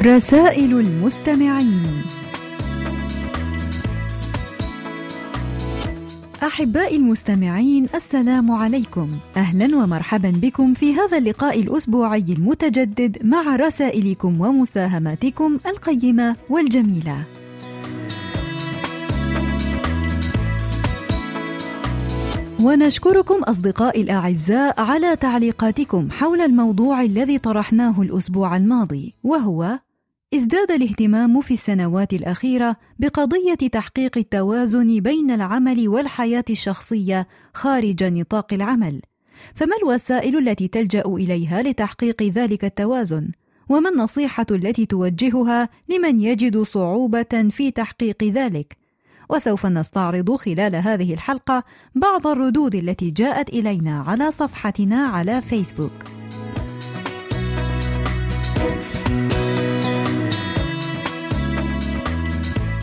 رسائل المستمعين. أحبائي المستمعين السلام عليكم. أهلا ومرحبا بكم في هذا اللقاء الأسبوعي المتجدد مع رسائلكم ومساهماتكم القيمة والجميلة. ونشكركم أصدقائي الأعزاء على تعليقاتكم حول الموضوع الذي طرحناه الأسبوع الماضي وهو ازداد الاهتمام في السنوات الأخيرة بقضية تحقيق التوازن بين العمل والحياة الشخصية خارج نطاق العمل فما الوسائل التي تلجأ إليها لتحقيق ذلك التوازن؟ وما النصيحة التي توجهها لمن يجد صعوبة في تحقيق ذلك؟ وسوف نستعرض خلال هذه الحلقة بعض الردود التي جاءت إلينا على صفحتنا على فيسبوك.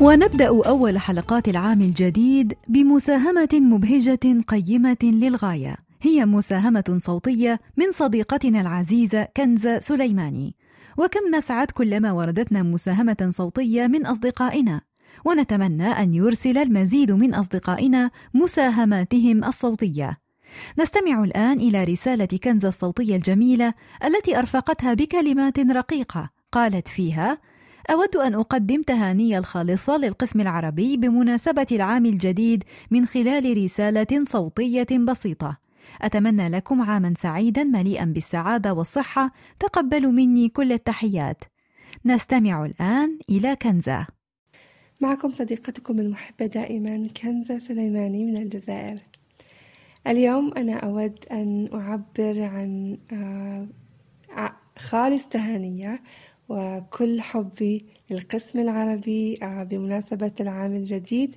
ونبدأ أول حلقات العام الجديد بمساهمة مبهجة قيمة للغاية. هي مساهمة صوتية من صديقتنا العزيزة كنزة سليماني. وكم نسعد كلما وردتنا مساهمة صوتية من أصدقائنا. ونتمنى أن يرسل المزيد من أصدقائنا مساهماتهم الصوتية. نستمع الآن إلى رسالة كنزة الصوتية الجميلة التي أرفقتها بكلمات رقيقة. قالت فيها أود أن أقدم تهاني الخالصة للقسم العربي بمناسبة العام الجديد من خلال رسالة صوتية بسيطة. أتمنى لكم عاما سعيدا مليئا بالسعادة والصحة، تقبلوا مني كل التحيات. نستمع الآن إلى كنزة. معكم صديقتكم المحبة دائما كنزة سليماني من الجزائر. اليوم أنا أود أن أعبر عن آه، خالص تهانية وكل حبي للقسم العربي آه، بمناسبة العام الجديد.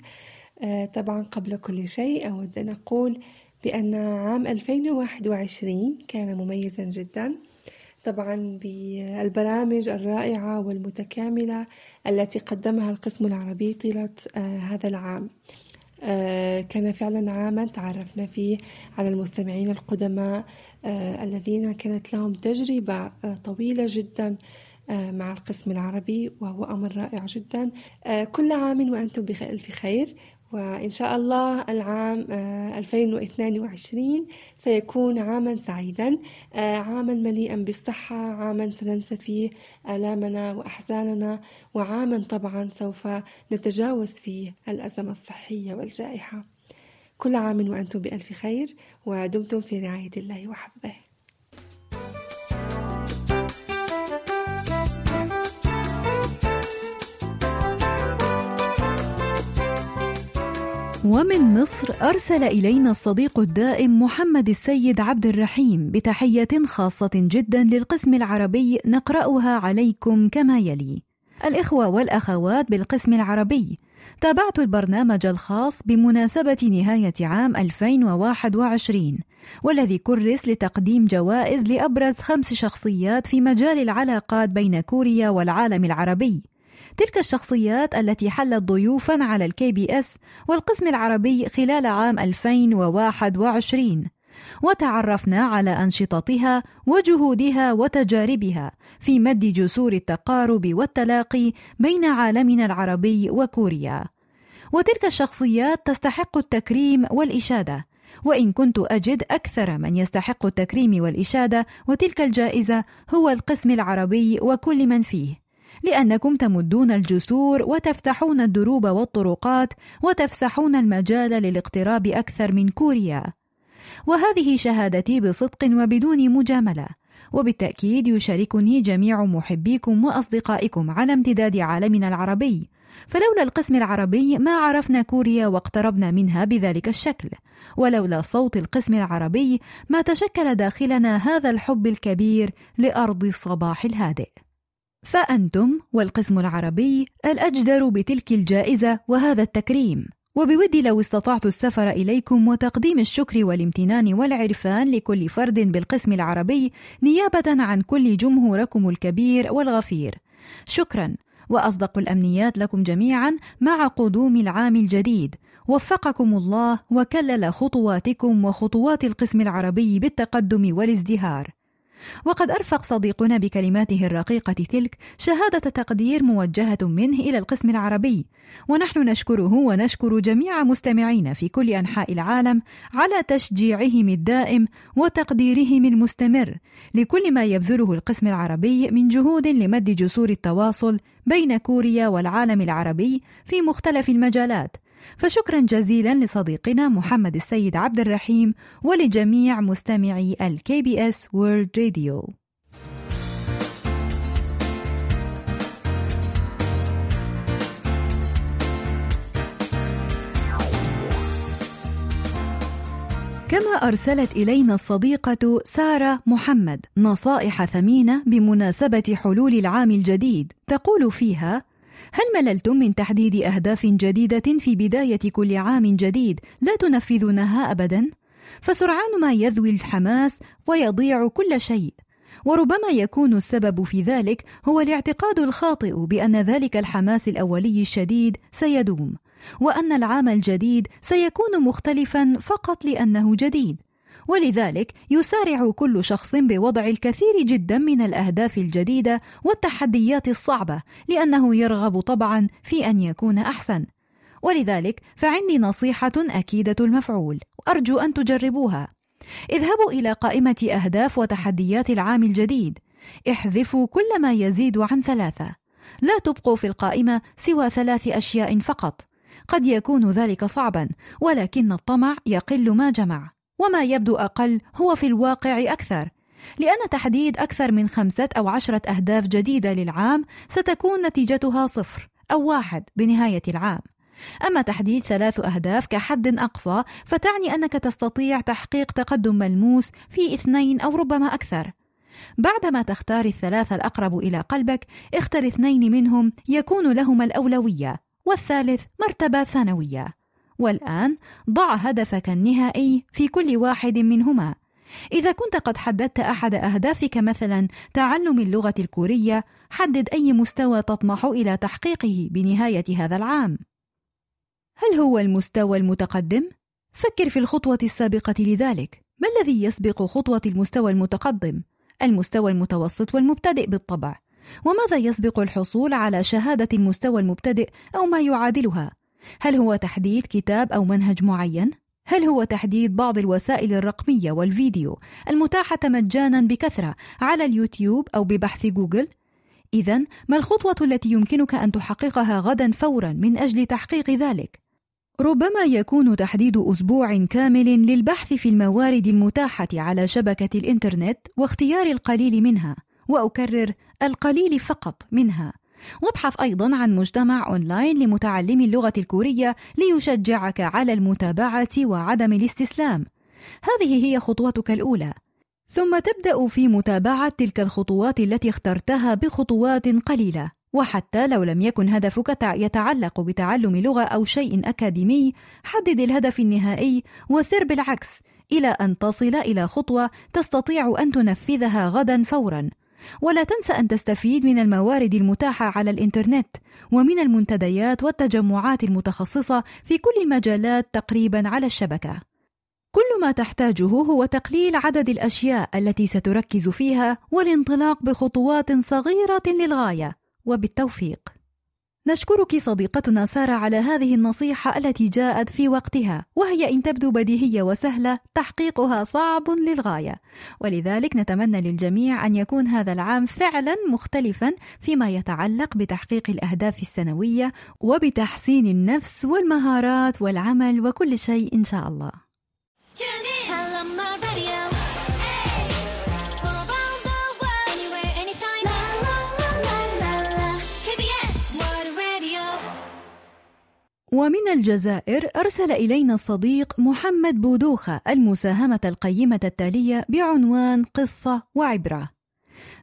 آه، طبعا قبل كل شيء أود أن أقول بأن عام 2021 كان مميزا جدا. طبعا بالبرامج الرائعة والمتكاملة التي قدمها القسم العربي طيلة آه، هذا العام. كان فعلا عاما تعرفنا فيه على المستمعين القدماء الذين كانت لهم تجربة طويلة جدا. مع القسم العربي وهو أمر رائع جدا. آه، كل عام وأنتم بألف خير. وإن شاء الله العام 2022 آه، سيكون عاما سعيدا. عاما مليئا بالصحة عاما سننسى فيه آلامنا وأحزاننا وعاما طبعا سوف نتجاوز فيه الأزمة الصحية والجائحة. كل عام وأنتم بألف خير ودمتم في رعاية الله وحفظه. ومن مصر أرسل إلينا الصديق الدائم محمد السيد عبد الرحيم بتحية خاصة جدا للقسم العربي نقرأها عليكم كما يلي: الإخوة والأخوات بالقسم العربي، تابعت البرنامج الخاص بمناسبة نهاية عام 2021 والذي كرس لتقديم جوائز لأبرز خمس شخصيات في مجال العلاقات بين كوريا والعالم العربي. تلك الشخصيات التي حلت ضيوفا على ال KBS والقسم العربي خلال عام 2021 وتعرفنا على أنشطتها وجهودها وتجاربها في مد جسور التقارب والتلاقي بين عالمنا العربي وكوريا. وتلك الشخصيات تستحق التكريم والإشادة، وإن كنت أجد أكثر من يستحق التكريم والإشادة وتلك الجائزة هو القسم العربي وكل من فيه. لأنكم تمدون الجسور وتفتحون الدروب والطرقات وتفسحون المجال للاقتراب أكثر من كوريا. وهذه شهادتي بصدق وبدون مجاملة. وبالتأكيد يشاركني جميع محبيكم وأصدقائكم على امتداد عالمنا العربي، فلولا القسم العربي ما عرفنا كوريا واقتربنا منها بذلك الشكل، ولولا صوت القسم العربي ما تشكل داخلنا هذا الحب الكبير لأرض الصباح الهادئ. فأنتم والقسم العربي الأجدر بتلك الجائزة وهذا التكريم. وبودي لو استطعت السفر إليكم وتقديم الشكر والامتنان والعرفان لكل فرد بالقسم العربي نيابة عن كل جمهوركم الكبير والغفير. شكرا. وأصدق الأمنيات لكم جميعا مع قدوم العام الجديد. وفقكم الله وكلل خطواتكم وخطوات القسم العربي بالتقدم والازدهار. وقد أرفق صديقنا بكلماته الرقيقة تلك شهادة تقدير موجهة منه إلى القسم العربي. ونحن نشكره ونشكر جميع مستمعينا في كل أنحاء العالم على تشجيعهم الدائم وتقديرهم المستمر لكل ما يبذله القسم العربي من جهود لمد جسور التواصل بين كوريا والعالم العربي في مختلف المجالات. فشكرا جزيلا لصديقنا محمد السيد عبد الرحيم ولجميع مستمعي ال KBS World Radio كما أرسلت إلينا الصديقة سارة محمد نصائح ثمينة بمناسبة حلول العام الجديد تقول فيها: هل مللتم من تحديد أهداف جديدة في بداية كل عام جديد لا تنفذونها أبدا؟ فسرعان ما يذوي الحماس ويضيع كل شيء وربما يكون السبب في ذلك هو الاعتقاد الخاطئ بأن ذلك الحماس الأولي الشديد سيدوم وأن العام الجديد سيكون مختلفا فقط لأنه جديد ولذلك يسارع كل شخص بوضع الكثير جدا من الأهداف الجديدة والتحديات الصعبة لأنه يرغب طبعا في أن يكون أحسن. ولذلك فعندي نصيحة أكيدة المفعول ارجو أن تجربوها. اذهبوا إلى قائمة أهداف وتحديات العام الجديد. احذفوا كل ما يزيد عن ثلاثة. لا تبقوا في القائمة سوى ثلاث أشياء فقط. قد يكون ذلك صعبا ولكن الطمع يقل ما جمع. وما يبدو أقل هو في الواقع أكثر لأن تحديد أكثر من خمسة أو عشرة أهداف جديدة للعام ستكون نتيجتها صفر أو واحد بنهاية العام. أما تحديد ثلاث أهداف كحد أقصى فتعني أنك تستطيع تحقيق تقدم ملموس في اثنين أو ربما أكثر. بعدما تختار الثلاثة الأقرب إلى قلبك اختر اثنين منهم يكون لهما الأولوية والثالث مرتبة ثانوية. والآن ضع هدفك النهائي في كل واحد منهما إذا كنت قد حددت أحد أهدافك مثلا تعلم اللغة الكورية حدد أي مستوى تطمح إلى تحقيقه بنهاية هذا العام هل هو المستوى المتقدم؟ فكر في الخطوة السابقة لذلك ما الذي يسبق خطوة المستوى المتقدم؟ المستوى المتوسط والمبتدئ بالطبع وماذا يسبق الحصول على شهادة المستوى المبتدئ أو ما يعادلها؟ هل هو تحديد كتاب أو منهج معين؟ هل هو تحديد بعض الوسائل الرقمية والفيديو المتاحة مجانا بكثرة على اليوتيوب أو ببحث جوجل؟ إذا ما الخطوة التي يمكنك أن تحققها غدا فورا من أجل تحقيق ذلك؟ ربما يكون تحديد أسبوع كامل للبحث في الموارد المتاحة على شبكة الإنترنت واختيار القليل منها، وأكرر القليل فقط منها وابحث أيضا عن مجتمع أونلاين لمتعلمي اللغة الكورية ليشجعك على المتابعة وعدم الاستسلام. هذه هي خطوتك الأولى. ثم تبدأ في متابعة تلك الخطوات التي اخترتها بخطوات قليلة، وحتى لو لم يكن هدفك يتعلق بتعلم لغة أو شيء أكاديمي، حدد الهدف النهائي وسر بالعكس إلى أن تصل إلى خطوة تستطيع أن تنفذها غدا فورا ولا تنسى أن تستفيد من الموارد المتاحة على الإنترنت ومن المنتديات والتجمعات المتخصصة في كل المجالات تقريبا على الشبكة. كل ما تحتاجه هو تقليل عدد الأشياء التي ستركز فيها والانطلاق بخطوات صغيرة للغاية وبالتوفيق. نشكرك صديقتنا سارة على هذه النصيحة التي جاءت في وقتها وهي إن تبدو بديهية وسهلة تحقيقها صعب للغاية. ولذلك نتمنى للجميع أن يكون هذا العام فعلا مختلفا فيما يتعلق بتحقيق الأهداف السنوية وبتحسين النفس والمهارات والعمل وكل شيء إن شاء الله. ومن الجزائر أرسل إلينا الصديق محمد بودوخة المساهمة القيمة التالية بعنوان قصة وعبرة.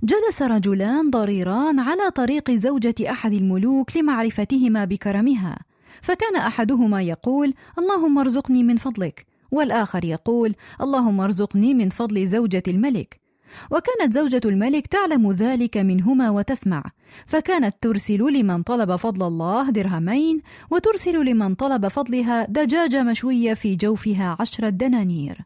جلس رجلان ضريران على طريق زوجة أحد الملوك لمعرفتهما بكرمها فكان أحدهما يقول اللهم ارزقني من فضلك والآخر يقول اللهم ارزقني من فضل زوجة الملك وكانت زوجة الملك تعلم ذلك منهما وتسمع فكانت ترسل لمن طلب فضل الله درهمين وترسل لمن طلب فضلها دجاجة مشوية في جوفها عشرة دنانير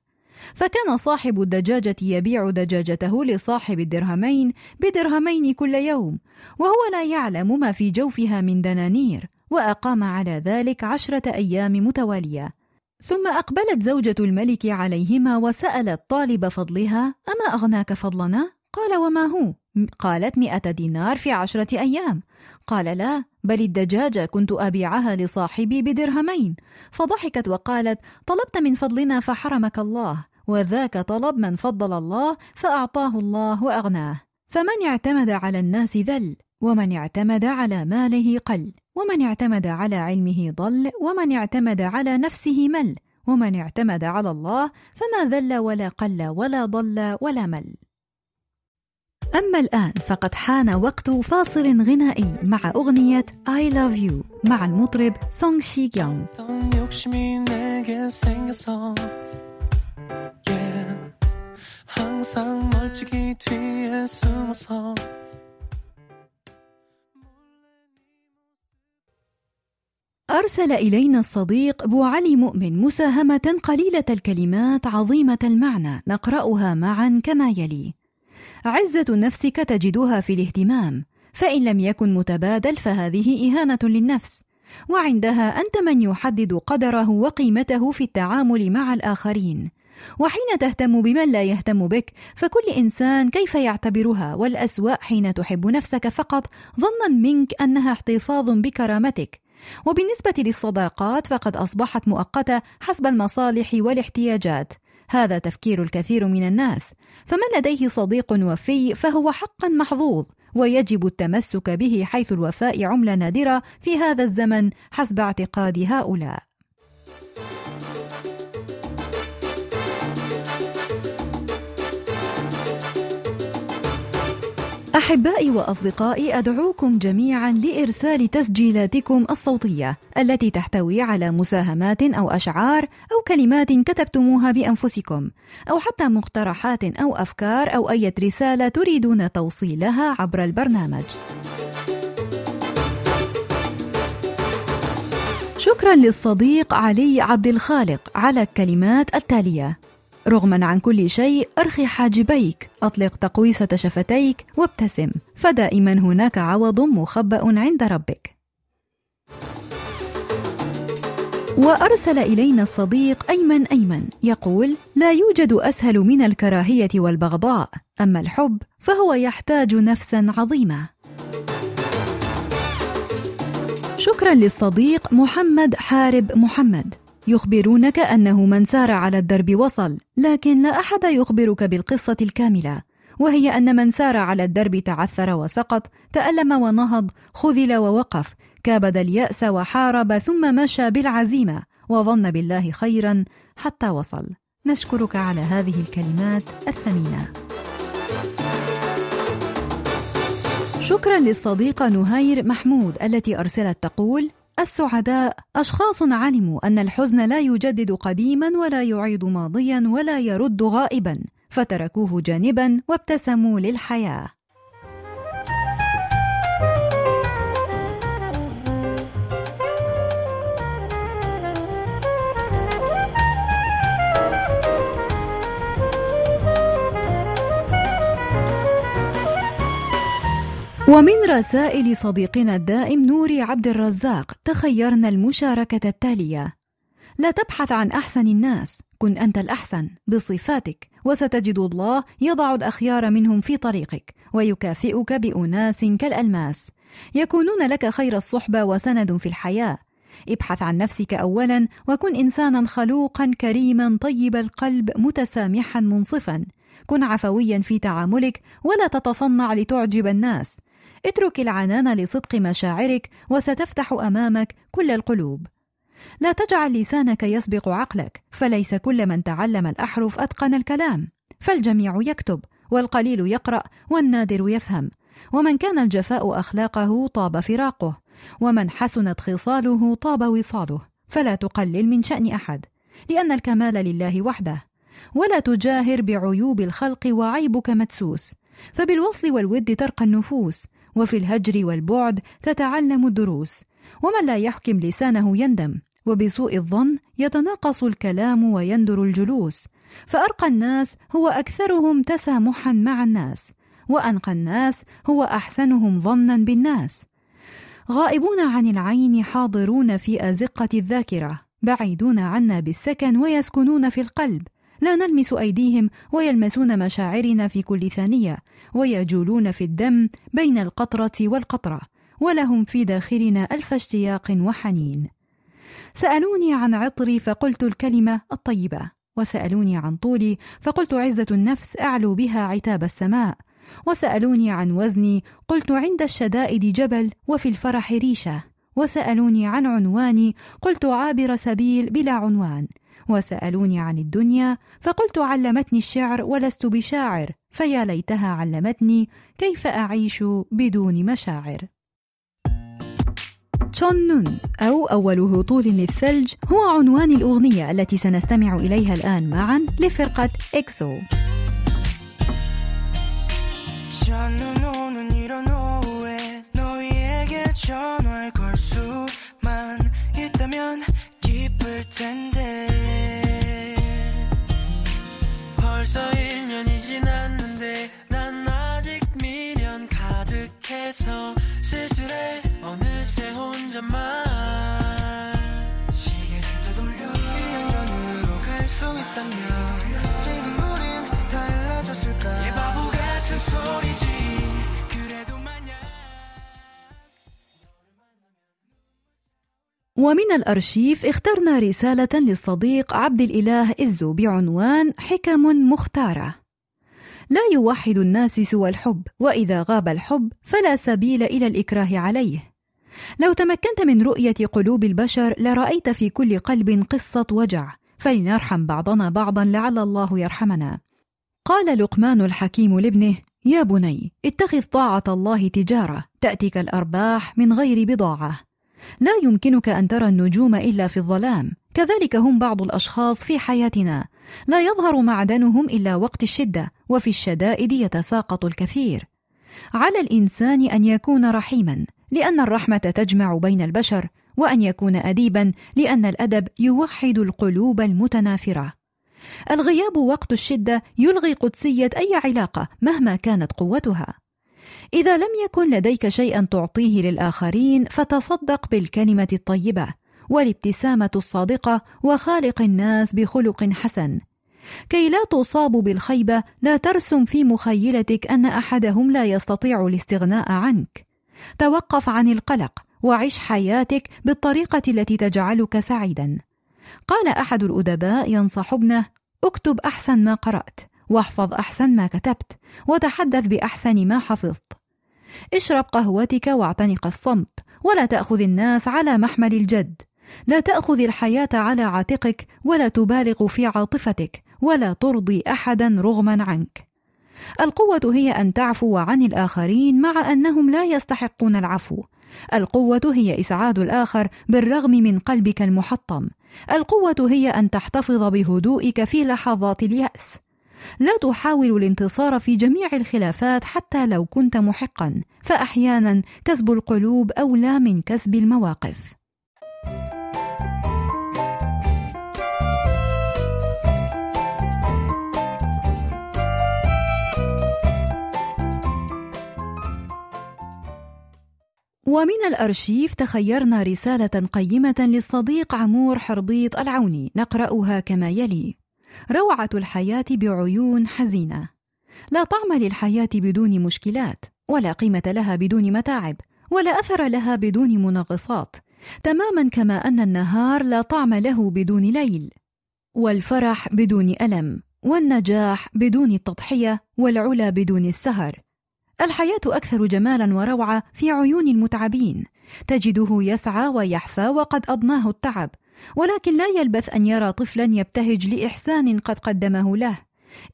فكان صاحب الدجاجة يبيع دجاجته لصاحب الدرهمين بدرهمين كل يوم وهو لا يعلم ما في جوفها من دنانير وأقام على ذلك عشرة أيام متوالية ثم أقبلت زوجة الملك عليهما وسألت طالب فضلها أما أغناك فضلنا؟ قال وما هو؟ قالت مئة دينار في عشرة أيام. قال لا بل الدجاجة كنت أبيعها لصاحبي بدرهمين. فضحكت وقالت طلبت من فضلنا فحرمك الله وذاك طلب من فضل الله فأعطاه الله وأغناه. فمن اعتمد على الناس ذل ومن اعتمد على ماله قل ومن اعتمد على علمه ضل ومن اعتمد على نفسه مل ومن اعتمد على الله فما ذل ولا قل ولا ضل ولا مل. أما الآن فقد حان وقت فاصل غنائي مع أغنية I Love You مع المطرب سونغ شي كيونغ 항상 멀찍이 뒤에 숨어서 أرسل إلينا الصديق بو علي مؤمن مساهمة قليلة الكلمات عظيمة المعنى نقرأها معا كما يلي: عزة نفسك تجدها في الاهتمام، فإن لم يكن متبادل فهذه إهانة للنفس، وعندها أنت من يحدد قدره وقيمته في التعامل مع الآخرين، وحين تهتم بمن لا يهتم بك فكل إنسان كيف يعتبرها؟ والأسوأ حين تحب نفسك فقط ظنا منك أنها احتفاظ بكرامتك. وبالنسبة للصداقات فقد أصبحت مؤقتة حسب المصالح والاحتياجات. هذا تفكير الكثير من الناس. فمن لديه صديق وفي فهو حقا محظوظ ويجب التمسك به حيث الوفاء عملة نادرة في هذا الزمن حسب اعتقاد هؤلاء. أحبائي وأصدقائي أدعوكم جميعا لإرسال تسجيلاتكم الصوتية التي تحتوي على مساهمات أو أشعار أو كلمات كتبتموها بأنفسكم أو حتى مقترحات أو أفكار أو أي رسالة تريدون توصيلها عبر البرنامج. شكرا للصديق علي عبد الخالق على الكلمات التالية. رغما عن كل شيء أرخي حاجبيك أطلق تقويسه شفتيك وابتسم. فدائما هناك عوض مخبأ عند ربك. وأرسل إلينا الصديق أيمن أيمن يقول لا يوجد أسهل من الكراهية والبغضاء أما الحب فهو يحتاج نفسا عظيمة. شكرا للصديق محمد حارب محمد. يخبرونك أنه من سار على الدرب وصل لكن لا أحد يخبرك بالقصة الكاملة. وهي أن من سار على الدرب تعثر وسقط تألم ونهض خذل ووقف كابد اليأس وحارب ثم مشى بالعزيمة وظن بالله خيرا حتى وصل. نشكرك على هذه الكلمات الثمينة. شكرا للصديقه نهير محمود التي أرسلت تقول السعداء. أشخاص علموا أن الحزن لا يجدد قديما ولا يعيد ماضيا ولا يرد غائبا فتركوه جانبا وابتسموا للحياة. ومن رسائل صديقنا الدائم نوري عبد الرزاق تخيرنا المشاركة التالية: لا تبحث عن أحسن الناس، كن أنت الأحسن بصفاتك، وستجد الله يضع الأخيار منهم في طريقك، ويكافئك بأناس كالألماس، يكونون لك خير الصحبة وسند في الحياة. ابحث عن نفسك أولا، وكن إنسانا خلوقا كريما طيب القلب متسامحا منصفا. كن عفويا في تعاملك ولا تتصنع لتعجب الناس اترك العنان لصدق مشاعرك وستفتح أمامك كل القلوب. لا تجعل لسانك يسبق عقلك فليس كل من تعلم الأحرف أتقن الكلام. فالجميع يكتب والقليل يقرأ والنادر يفهم. ومن كان الجفاء أخلاقه طاب فراقه ومن حسنت خصاله طاب وصاله. فلا تقلل من شأن أحد لأن الكمال لله وحده. ولا تجاهر بعيوب الخلق وعيبك مدسوس. فبالوصل والود ترقى النفوس. وفي الهجر والبعد تتعلم الدروس ومن لا يحكم لسانه يندم وبسوء الظن يتناقص الكلام ويندر الجلوس فأرقى الناس هو أكثرهم تسامحا مع الناس وأنقى الناس هو أحسنهم ظنا بالناس. غائبون عن العين حاضرون في أزقة الذاكرة بعيدون عنا بالسكن ويسكنون في القلب لا نلمس أيديهم ويلمسون مشاعرنا في كل ثانية ويجولون في الدم بين القطرة والقطرة ولهم في داخلنا ألف اشتياق وحنين. سألوني عن عطري فقلت الكلمة الطيبة وسألوني عن طولي فقلت عزة النفس أعلو بها عتاب السماء وسألوني عن وزني قلت عند الشدائد جبل وفي الفرح ريشة وسألوني عن عنواني قلت عابر سبيل بلا عنوان. وسألوني عن الدنيا فقلت علمتني الشعر ولست بشاعر فيا ليتها علمتني كيف أعيش بدون مشاعر. تشون أو أول هطول للثلج هو عنوان الأغنية التي سنستمع إليها الآن معا لفرقة إكسو. ومن الأرشيف اخترنا رسالة للصديق عبد الإله إزو بعنوان حكم مختارة. لا يوحد الناس سوى الحب وإذا غاب الحب فلا سبيل إلى الإكراه عليه. لو تمكنت من رؤية قلوب البشر لرأيت في كل قلب قصة وجع. فلنرحم بعضنا بعضا لعل الله يرحمنا. قال لقمان الحكيم لابنه يا بني اتخذ طاعة الله تجارة تأتيك الأرباح من غير بضاعة. لا يمكنك أن ترى النجوم إلا في الظلام. كذلك هم بعض الأشخاص في حياتنا. لا يظهر معدنهم إلا وقت الشدة وفي الشدائد يتساقط الكثير. على الإنسان أن يكون رحيما لأن الرحمة تجمع بين البشر وأن يكون اديبا لأن الأدب يوحد القلوب المتنافرة. الغياب وقت الشدة يلغي قدسية أي علاقة مهما كانت قوتها. إذا لم يكن لديك شيئا تعطيه للآخرين فتصدق بالكلمة الطيبة والابتسامة الصادقة وخالق الناس بخلق حسن. كي لا تصاب بالخيبة لا ترسم في مخيلتك أن أحدهم لا يستطيع الاستغناء عنك. توقف عن القلق وعش حياتك بالطريقة التي تجعلك سعيدا. قال أحد الأدباء ينصح ابنه اكتب أحسن ما قرأت واحفظ أحسن ما كتبت وتحدث بأحسن ما حفظت. اشرب قهوتك واعتنق الصمت ولا تأخذ الناس على محمل الجد. لا تأخذ الحياة على عاتقك ولا تبالغ في عاطفتك ولا ترضي أحدا رغما عنك. القوة هي أن تعفو عن الآخرين مع أنهم لا يستحقون العفو. القوة هي إسعاد الآخر بالرغم من قلبك المحطم. القوة هي أن تحتفظ بهدوئك في لحظات اليأس. لا تحاول الانتصار في جميع الخلافات حتى لو كنت محقا فاحيانا كسب القلوب اولى من كسب المواقف. ومن الأرشيف تخيرنا رسالة قيمة للصديق عمور حربيط العوني نقرأها كما يلي: روعة الحياة بعيون حزينة. لا طعم للحياة بدون مشكلات ولا قيمة لها بدون متاعب ولا أثر لها بدون منغصات تماما كما أن النهار لا طعم له بدون ليل والفرح بدون ألم والنجاح بدون التضحية والعلا بدون السهر. الحياة أكثر جمالا وروعة في عيون المتعبين تجده يسعى ويحفى وقد أضناه التعب ولكن لا يلبث أن يرى طفلا يبتهج لإحسان قد قدمه له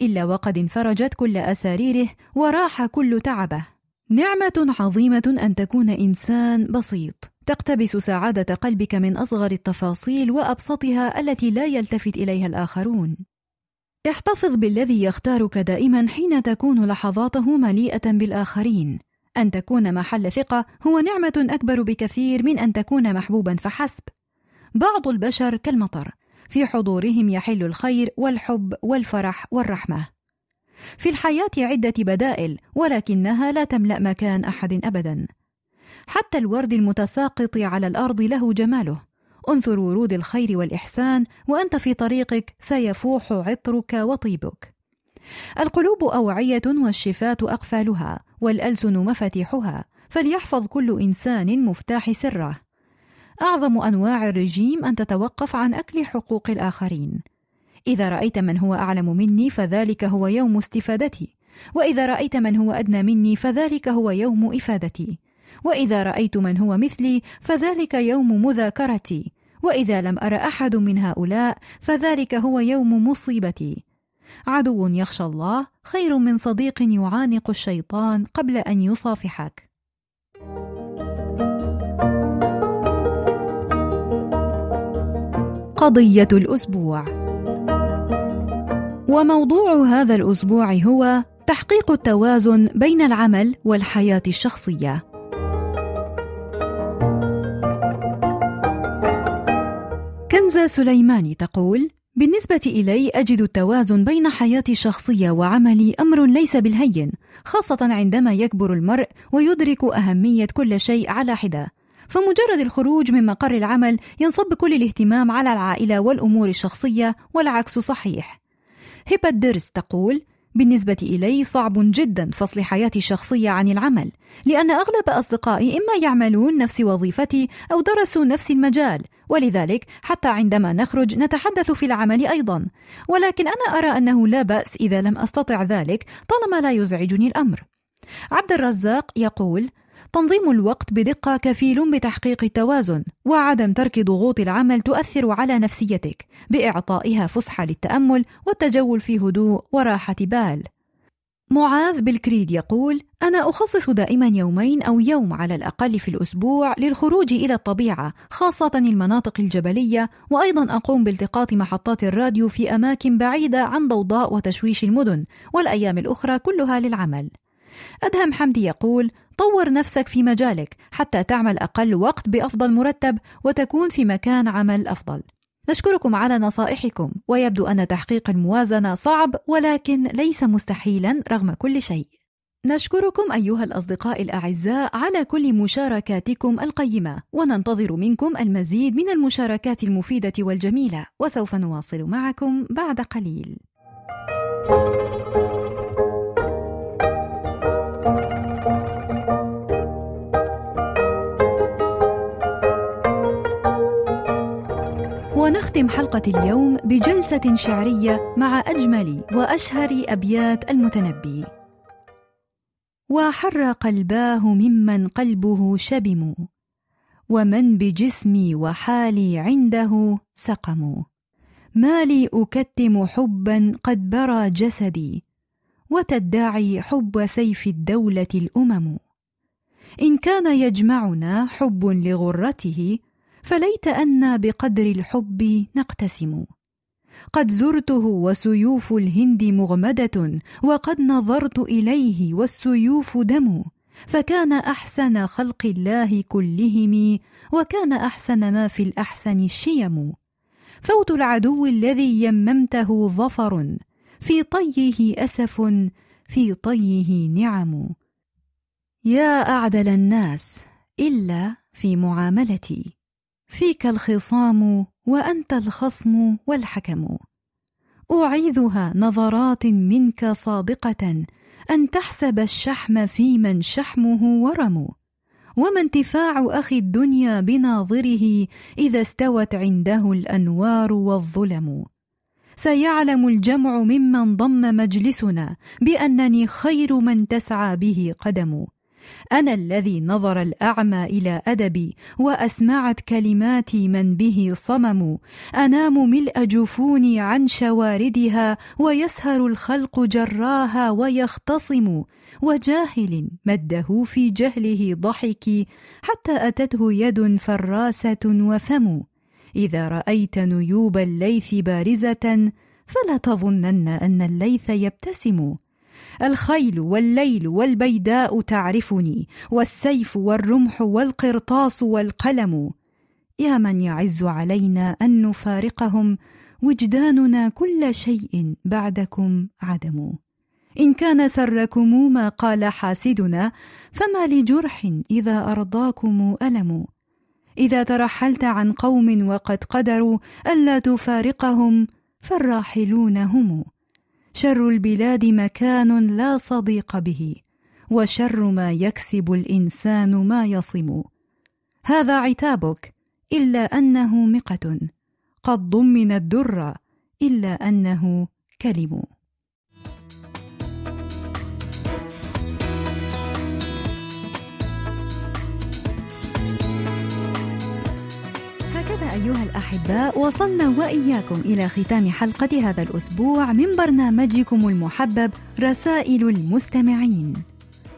إلا وقد انفرجت كل أساريره وراح كل تعبه. نعمة عظيمة أن تكون إنسان بسيط. تقتبس سعادة قلبك من أصغر التفاصيل وأبسطها التي لا يلتفت إليها الآخرون. احتفظ بالذي يختارك دائما حين تكون لحظاته مليئة بالآخرين. أن تكون محل ثقة هو نعمة أكبر بكثير من أن تكون محبوبا فحسب. بعض البشر كالمطر في حضورهم يحل الخير والحب والفرح والرحمة. في الحياة عدة بدائل ولكنها لا تملأ مكان أحد ابدا. حتى الورد المتساقط على الأرض له جماله. انثر ورود الخير والإحسان وأنت في طريقك سيفوح عطرك وطيبك. القلوب أوعية والشفاة أقفالها والألسن مفاتيحها فليحفظ كل إنسان مفتاح سره. أعظم أنواع الرجيم أن تتوقف عن أكل حقوق الآخرين. إذا رأيت من هو أعلم مني فذلك هو يوم استفادتي. وإذا رأيت من هو أدنى مني فذلك هو يوم إفادتي. وإذا رأيت من هو مثلي فذلك يوم مذاكرتي. وإذا لم أر أحد من هؤلاء فذلك هو يوم مصيبتي. عدو يخشى الله خير من صديق يعانق الشيطان قبل أن يصافحك. قضية الأسبوع. وموضوع هذا الأسبوع هو تحقيق التوازن بين العمل والحياة الشخصية. كنزة سليماني تقول بالنسبة إلي أجد التوازن بين حياتي الشخصية وعملي أمر ليس بالهين خاصة عندما يكبر المرء ويدرك أهمية كل شيء على حدة. فمجرد الخروج من مقر العمل ينصب كل الاهتمام على العائلة والأمور الشخصية والعكس صحيح. هبة درس تقول بالنسبة إلي صعب جدا فصل حياتي الشخصية عن العمل لأن أغلب أصدقائي إما يعملون نفس وظيفتي أو درسوا نفس المجال ولذلك حتى عندما نخرج نتحدث في العمل أيضا. ولكن أنا أرى أنه لا بأس إذا لم أستطع ذلك طالما لا يزعجني الأمر. عبد الرزاق يقول تنظيم الوقت بدقة كفيل بتحقيق التوازن، وعدم ترك ضغوط العمل تؤثر على نفسيتك بإعطائها فسحة للتأمل والتجول في هدوء وراحة بال. معاذ بالكريد يقول: أنا أخصص دائما يومين أو يوم على الأقل في الأسبوع للخروج إلى الطبيعة، خاصة المناطق الجبلية، وأيضا أقوم بالتقاط محطات الراديو في أماكن بعيدة عن ضوضاء وتشويش المدن، والأيام الأخرى كلها للعمل. أدهم حمدي يقول: طور نفسك في مجالك حتى تعمل أقل وقت بأفضل مرتب وتكون في مكان عمل أفضل. نشكركم على نصائحكم ويبدو أن تحقيق الموازنة صعب ولكن ليس مستحيلا رغم كل شيء. نشكركم أيها الأصدقاء الأعزاء على كل مشاركاتكم القيمة وننتظر منكم المزيد من المشاركات المفيدة والجميلة وسوف نواصل معكم بعد قليل. ونختم حلقة اليوم بجلسة شعرية مع أجمل وأشهر أبيات المتنبي. وحر قلباه ممن قلبه شبم ومن بجسمي وحالي عنده سقم. ما لي أكتم حبا قد برى جسدي وتدعي حب سيف الدولة الأمم. إن كان يجمعنا حب لغرته فليت أنا بقدر الحب نقتسم. قد زرته وسيوف الهند مغمدة وقد نظرت إليه والسيوف دم. فكان أحسن خلق الله كلهم وكان أحسن ما في الأحسن الشيم. فوت العدو الذي يممته ظفر. في طيه أسف في طيه نعم. يا أعدل الناس إلا في معاملتي. فيك الخصام وأنت الخصم والحكم. أعيذها نظرات منك صادقة أن تحسب الشحم في من شحمه ورم. وما انتفاع أخي الدنيا بناظره إذا استوت عنده الأنوار والظلم. سيعلم الجمع ممن ضم مجلسنا بأنني خير من تسعى به قدم. أنا الذي نظر الأعمى إلى أدبي وأسمعت كلماتي من به صمم. أنام ملء جفوني عن شواردها ويسهر الخلق جراها ويختصم. وجاهل مده في جهله ضحكي حتى أتته يد فراسة وفم. إذا رأيت نيوب الليث بارزة فلا تظنن أن الليث يبتسم. الخيل والليل والبيداء تعرفني والسيف والرمح والقرطاس والقلم. يا من يعز علينا أن نفارقهم وجداننا كل شيء بعدكم عدم. إن كان سركم ما قال حاسدنا فما لجرح إذا أرضاكم ألم. إذا ترحلت عن قوم وقد قدروا ألا تفارقهم فالراحلون هم. شر البلاد مكان لا صديق به وشر ما يكسب الإنسان ما يصم. هذا عتابك إلا أنه مقه قد ضمن الدر إلا أنه كلم. أيها الأحباء وصلنا وإياكم إلى ختام حلقة هذا الأسبوع من برنامجكم المحبب رسائل المستمعين.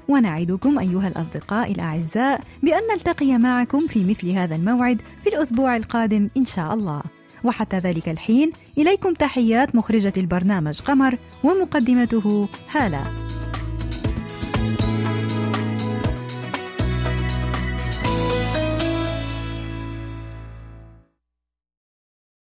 ونعدكم أيها الأصدقاء الأعزاء بأن نلتقي معكم في مثل هذا الموعد في الأسبوع القادم إن شاء الله. وحتى ذلك الحين إليكم تحيات مخرجة البرنامج قمر ومقدمته هالة.